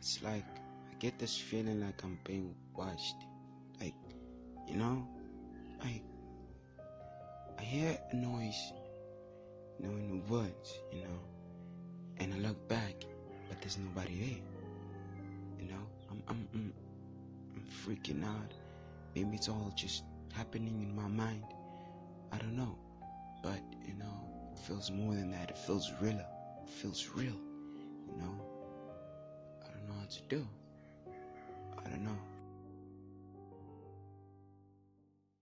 it's like I get this feeling like I'm being watched. Like, you know, I I hear a noise, you know, in the woods, you know, and I look back, but there's nobody there. You know, I'm I'm I'm, I'm freaking out. Maybe it's all just happening in my mind. I don't know, but you know, it feels more than that. It feels realer. It feels real. To do.